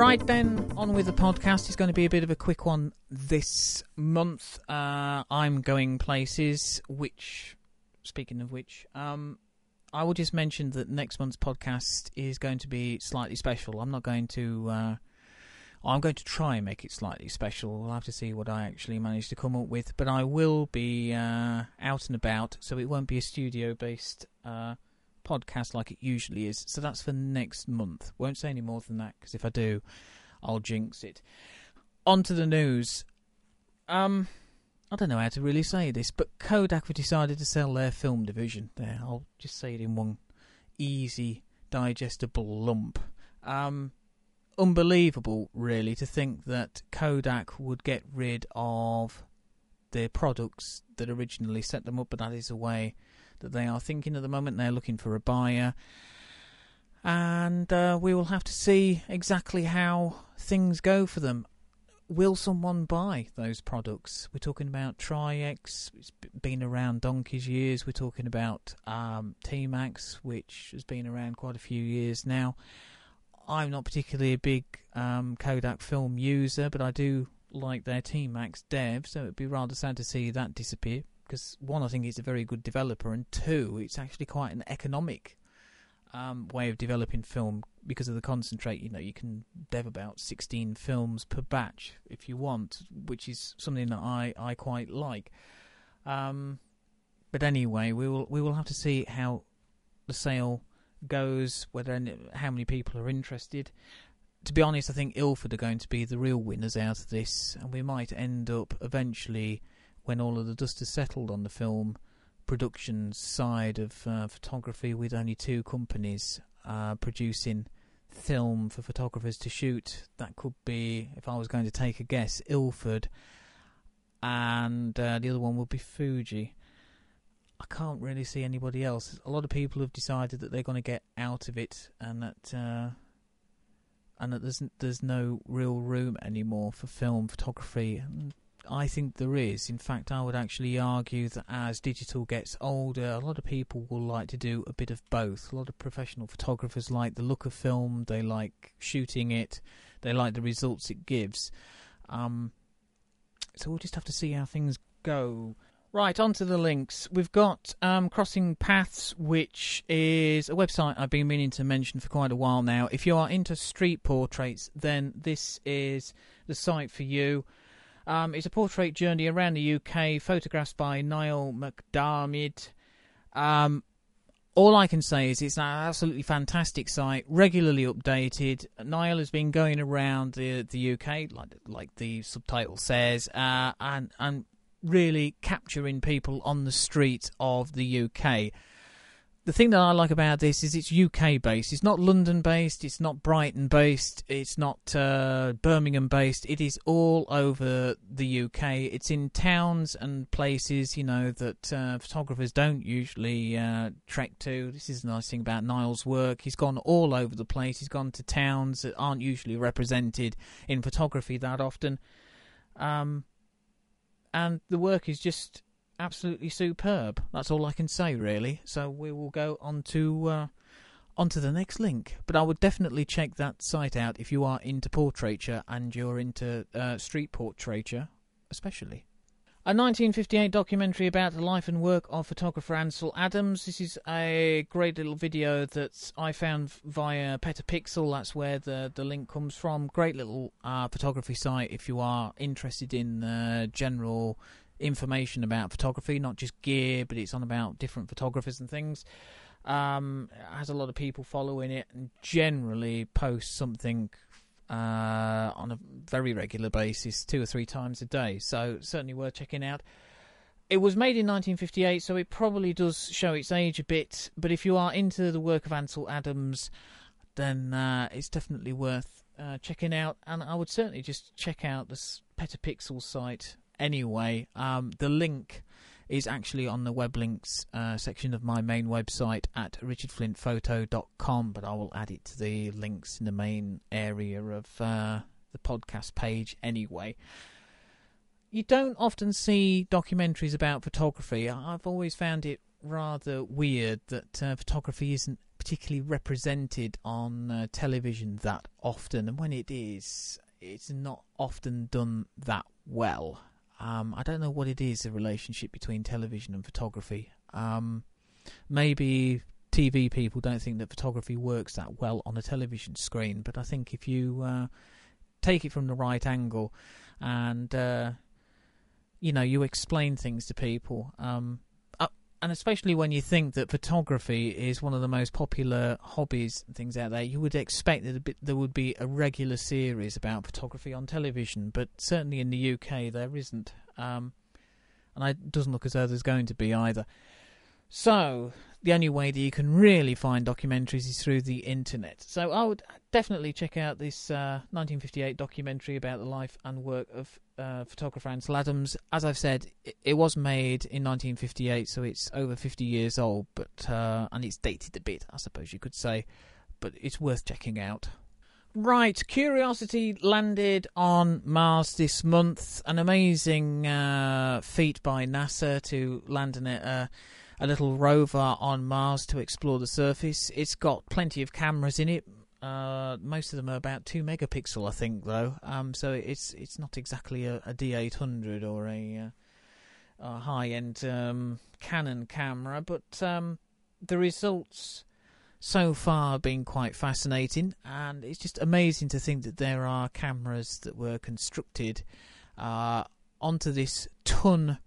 Right then, on with the podcast. It's going to be a bit of a quick one this month. Uh, I'm going places, which, speaking of which, um, I will just mention that next month's podcast is going to be slightly special. I'm not going to. Uh, I'm going to try and make it slightly special. We'll have to see what I actually manage to come up with. But I will be uh, out and about, so it won't be a studio based uh, podcast like it usually is. So that's for next month. Won't say any more than that because if I do, I'll jinx it. On to the news. Um, I don't know how to really say this, but Kodak have decided to sell their film division. There, I'll just say it in one easy, digestible lump. Um, unbelievable, really, to think that Kodak would get rid of the products that originally set them up, but that is the way that they are thinking at the moment. They're looking for a buyer. And uh, we will have to see exactly how things go for them. Will someone buy those products? We're talking about Tri-X, it's been around donkey's years. We're talking about um, T-Max, which has been around quite a few years now. I'm not particularly a big um, Kodak film user, but I do like their T-Max dev, so it'd be rather sad to see that disappear. Because one, I think it's a very good developer, and two, it's actually quite an economic um, way of developing film because of the concentrate. You know, you can dev about 16 films per batch if you want, which is something that I, I quite like. Um, but anyway, we will we will have to see how the sale goes, whether any, how many people are interested. To be honest, I think Ilford are going to be the real winners out of this, and we might end up eventually, when all of the dust has settled on the film production side of uh, photography, with only two companies uh, producing film for photographers to shoot. That could be, if I was going to take a guess, Ilford, and uh, the other one would be Fuji. I can't really see anybody else. A lot of people have decided that they're going to get out of it, and that uh, and that there's there's no real room anymore for film photography. And I think there is. In fact, I would actually argue that as digital gets older, a lot of people will like to do a bit of both. A lot of professional photographers like the look of film, they like shooting it, they like the results it gives. Um, so we'll just have to see how things go. Right, on to the links. We've got um, Crossing Paths, which is a website I've been meaning to mention for quite a while now. If you are into street portraits, then this is the site for you. Um, it's a portrait journey around the UK, photographs by Niall McDiarmid. Um, all I can say is it's an absolutely fantastic site, regularly updated. Niall has been going around the the UK, like like the subtitle says, uh, and and really capturing people on the street of the UK. The thing that I like about this is it's UK based. It's not London based. It's not Brighton based. It's not uh, Birmingham based. It is all over the UK. It's in towns and places, you know, that uh, photographers don't usually uh, trek to. This is the nice thing about Niall's work. He's gone all over the place. He's gone to towns that aren't usually represented in photography that often. Um, and the work is just absolutely superb. That's all I can say, really. So we will go on to uh, onto the next link. But I would definitely check that site out if you are into portraiture and you're into uh, street portraiture, especially. A 1958 documentary about the life and work of photographer Ansel Adams. This is a great little video that I found via Petapixel. That's where the, the link comes from. Great little uh, photography site if you are interested in uh, general information about photography, not just gear, but it's on about different photographers and things. Um, has a lot of people following it and generally posts something uh, on a very regular basis, two or three times a day. So certainly worth checking out. It was made in 1958, so it probably does show its age a bit. But if you are into the work of Ansel Adams, then uh, it's definitely worth uh, checking out. And I would certainly just check out the Petapixel site anyway. Um, the link is actually on the web links uh, section of my main website at richardflintphoto.com, but I will add it to the links in the main area of uh, the podcast page anyway. You don't often see documentaries about photography. I've always found it rather weird that uh, photography isn't particularly represented on uh, television that often, and when it is, it's not often done that well. Um, I don't know what it is, the relationship between television and photography. Um, maybe TV people don't think that photography works that well on a television screen, but I think if you uh, take it from the right angle and uh, you know you explain things to people, um, and especially when you think that photography is one of the most popular hobbies and things out there, you would expect that there would be a regular series about photography on television, but certainly in the UK there isn't, um, and it doesn't look as though there's going to be either. So the only way that you can really find documentaries is through the internet. So I would definitely check out this uh, 1958 documentary about the life and work of uh, photographer Ansel Adams. As I've said, it, was made in 1958, so it's over 50 years old, but uh, and it's dated a bit, I suppose you could say, but it's worth checking out. Right, Curiosity landed on Mars this month. An amazing uh, feat by NASA to land it uh, a little rover on Mars to explore the surface. It's got plenty of cameras in it. Uh, most of them are about two megapixel, I think, though. Um, so it's it's not exactly a a D800 or a, uh, a high-end um, Canon camera, but um, the results so far have been quite fascinating, and it's just amazing to think that there are cameras that were constructed uh, onto this ton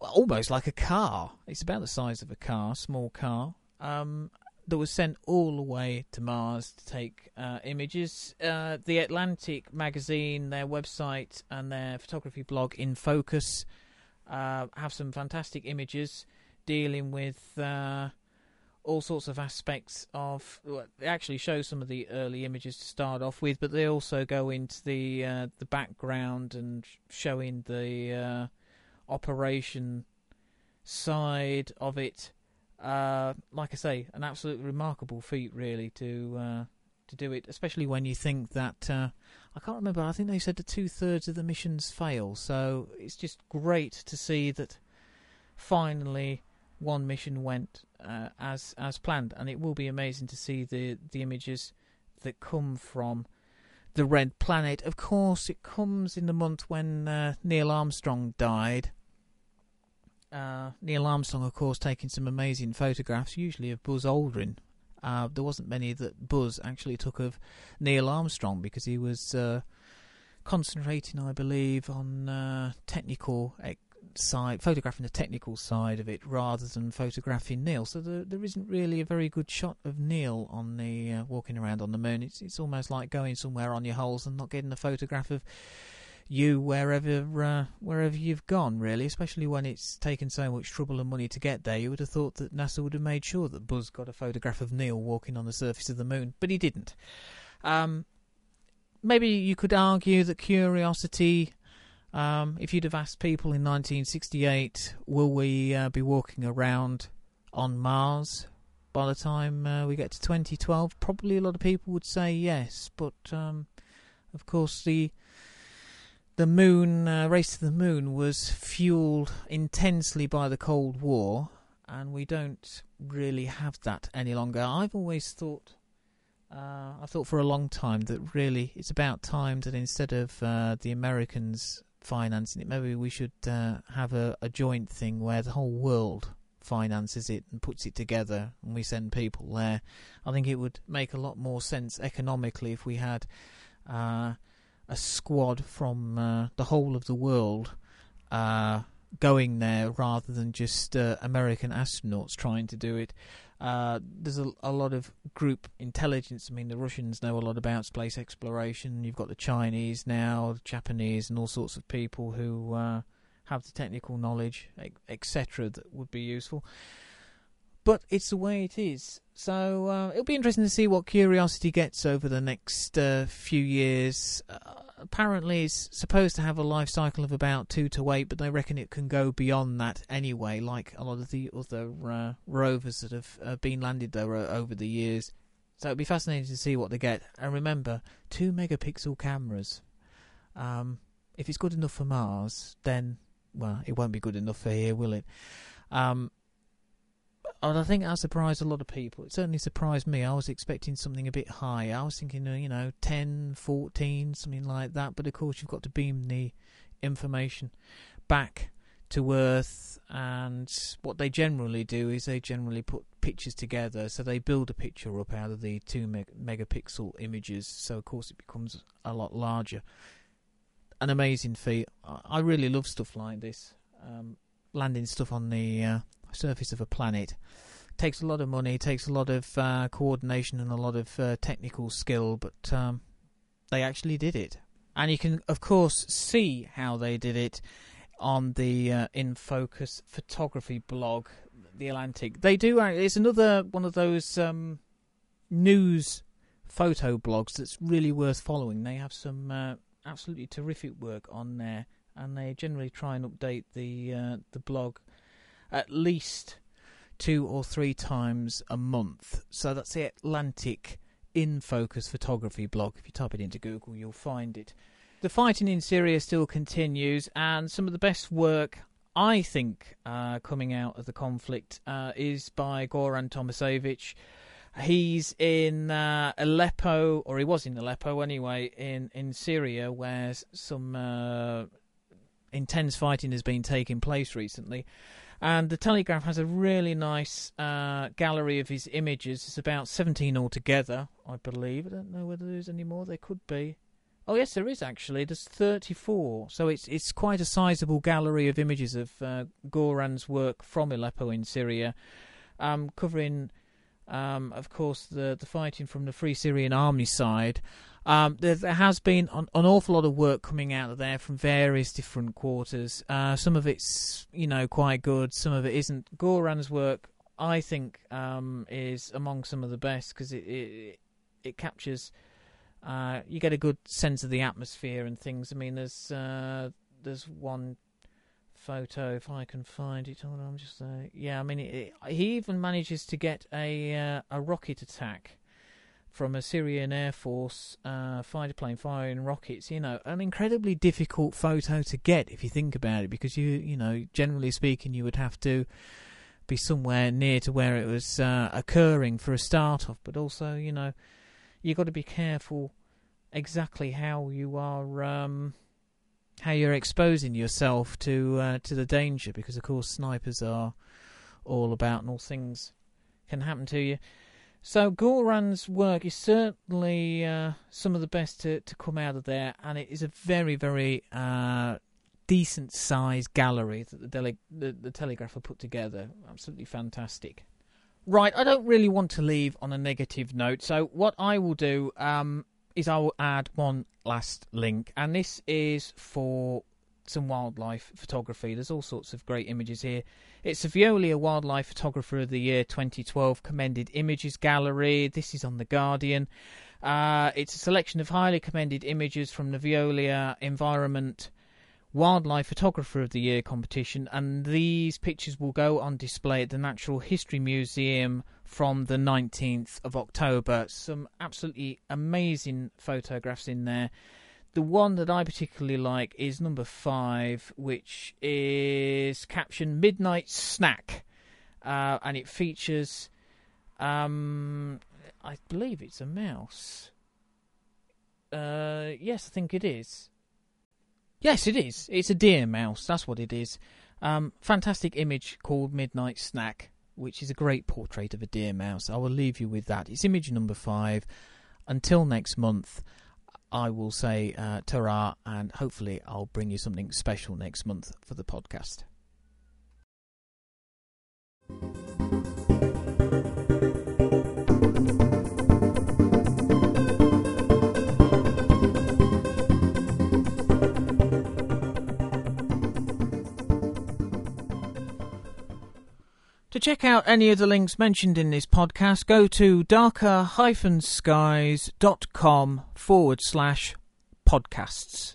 almost like a car. It's about the size of a car, small car. Um, that was sent all the way to Mars to take uh, images. Uh, the Atlantic magazine, their website, and their photography blog in focus uh, have some fantastic images dealing with uh, all sorts of aspects of. Well, they actually show some of the early images to start off with, but they also go into the uh, the background and showing the uh, operation side of it. Uh, like I say, an absolutely remarkable feat, really, to uh, to do it. Especially when you think that uh, I can't remember. I think they said that two thirds of the missions fail. So it's just great to see that finally one mission went uh, as as planned, and it will be amazing to see the the images that come from the red planet. Of course, it comes in the month when uh, Neil Armstrong died, uh, Neil Armstrong, of course, taking some amazing photographs, usually of Buzz Aldrin. Uh, there wasn't many that Buzz actually took of Neil Armstrong because he was uh, concentrating, I believe, on uh, technical side, photographing the technical side of it rather than photographing Neil. So there, there isn't really a very good shot of Neil on the uh, walking around on the moon. It's it's almost like going somewhere on your holes and not getting a photograph of you wherever uh, wherever you've gone, really. Especially when it's taken so much trouble and money to get there. You would have thought that NASA would have made sure that Buzz got a photograph of Neil walking on the surface of the moon, but he didn't. Um, maybe you could argue that Curiosity. Um, if you'd have asked people in 1968, will we uh, be walking around on Mars by the time uh, we get to 2012? Probably a lot of people would say yes, but um, of course the the moon uh, race to the moon was fueled intensely by the Cold War, and we don't really have that any longer. I've always thought, uh, I thought for a long time that really it's about time that instead of uh, the Americans financing it, maybe we should uh, have a, a joint thing where the whole world finances it and puts it together and we send people there. I think it would make a lot more sense economically if we had uh, a squad from uh, the whole of the world uh, going there rather than just uh, American astronauts trying to do it. Uh, there's a, a, lot of group intelligence. I mean, the Russians know a lot about space exploration. You've got the Chinese now, the Japanese, and all sorts of people who uh, have the technical knowledge, etc., that would be useful but it's the way it is. So uh, it'll be interesting to see what Curiosity gets over the next uh, few years. Uh, apparently, it's supposed to have a life cycle of about two to eight, but they reckon it can go beyond that anyway, like a lot of the other uh, rovers that have uh, been landed there over the years. So it'll be fascinating to see what they get. And remember, two megapixel cameras. Um, if it's good enough for Mars, then well, it won't be good enough for here, will it? Um, I think that surprised a lot of people. It certainly surprised me. I was expecting something a bit high. I was thinking, you know, 10, 14, something like that. But of course, you've got to beam the information back to Earth. And what they generally do is they generally put pictures together. So they build a picture up out of the two meg- megapixel images. So, of course, it becomes a lot larger. An amazing feat. I really love stuff like this. Um, landing stuff on the uh, surface of a planet takes a lot of money, takes a lot of uh, coordination and a lot of uh, technical skill, but um, they actually did it. And you can, of course, see how they did it on the uh, In Focus photography blog, The Atlantic. They do. Uh, it's another one of those um, news photo blogs that's really worth following. They have some uh, absolutely terrific work on there, and they generally try and update the uh, the blog at least two or three times a month. So that's the Atlantic in Focus photography blog. If you type it into Google, you'll find it. The fighting in Syria still continues, and some of the best work I think uh, coming out of the conflict uh, is by Goran Tomasevic. He's in uh, Aleppo, or he was in Aleppo anyway, in, in Syria, where some uh, intense fighting has been taking place recently. And the Telegraph has a really nice uh, gallery of his images. It's about 17 altogether, I believe. I don't know whether there's any more. There could be. Oh yes, there is actually. There's 34, so it's it's quite a sizable gallery of images of uh, Goran's work from Aleppo in Syria, um, covering, um, of course, the the fighting from the Free Syrian Army side, um, there, there, has been an, an, awful lot of work coming out of there from various different quarters. Uh, some of it's you know quite good, some of it isn't. Goran's work, I think, um, is among some of the best because it, it, it captures. Uh, you get a good sense of the atmosphere and things. I mean, there's uh, there's one photo if I can find it. Hold on, I'm just uh, yeah. I mean, it, he even manages to get a uh, a rocket attack from a Syrian Air Force uh, fighter plane firing rockets. You know, an incredibly difficult photo to get if you think about it, because you, you know, generally speaking, you would have to be somewhere near to where it was uh, occurring for a start off, but also, you know, you've got to be careful exactly how you are. Um, how you're exposing yourself to uh, to the danger, because of course snipers are all about, and all things can happen to you. So Goran's work is certainly uh, some of the best to, to come out of there, and it is a very, very uh, decent sized gallery that the, dele- the, the Telegraph have put together. Absolutely fantastic. Right, I don't really want to leave on a negative note, so what I will do um, is I will add one last link, and this is for some wildlife photography. There's all sorts of great images here. It's the Veolia Wildlife Photographer of the Year 2012 Commended Images Gallery. This is on The Guardian. Uh, it's a selection of highly commended images from the Veolia Environment Wildlife Photographer of the Year competition, and these pictures will go on display at the Natural History Museum from the 19th of October. Some absolutely amazing photographs in there the one that I particularly like is number five, which is captioned "Midnight Snack," uh, and it features, um, I believe it's a mouse. Uh, yes, I think it is. Yes, it is. It's a deer mouse. That's what it is. Um, fantastic image called Midnight Snack, which is a great portrait of a deer mouse. I will leave you with that. It's image number five. Until next month. I will say uh, ta and hopefully I'll bring you something special next month for the podcast. Check out any of the links mentioned in this podcast, go to darker-skies.com forward slash podcasts.